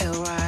feel right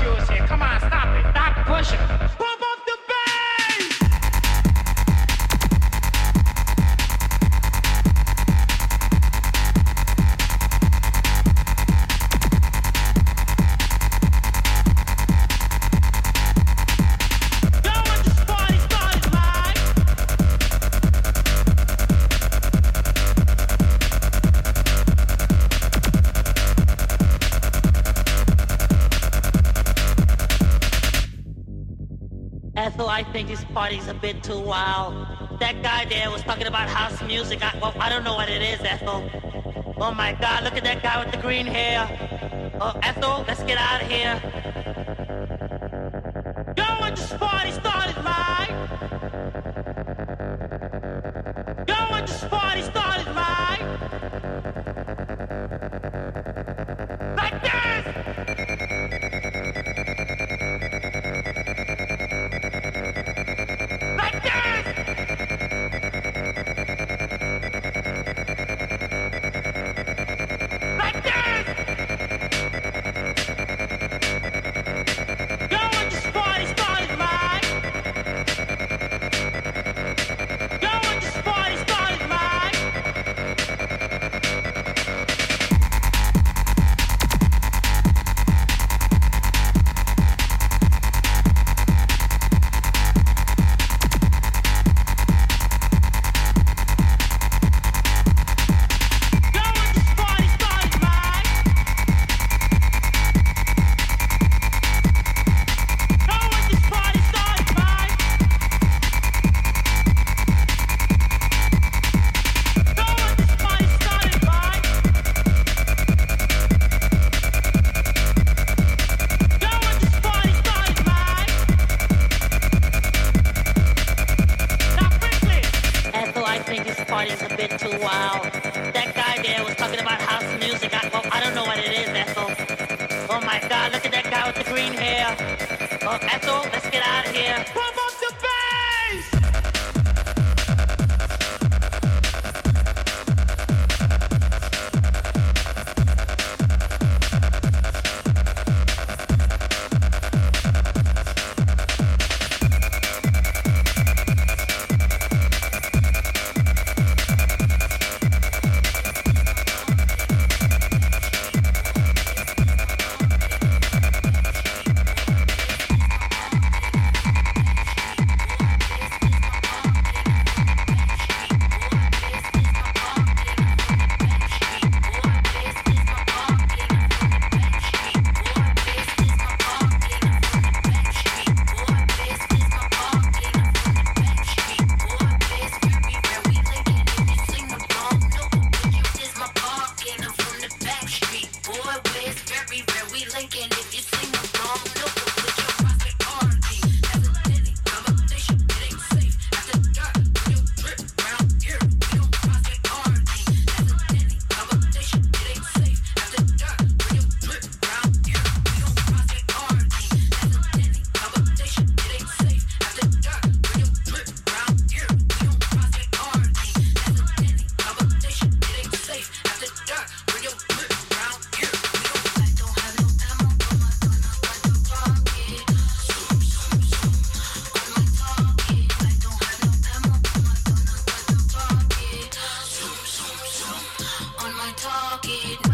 Come on, stop it. Stop pushing. party's a bit too wild. That guy there was talking about house music. I, well, I don't know what it is, Ethel. Oh my God, look at that guy with the green hair. Oh, Ethel, let's get out of here. talking.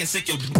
Can sick your.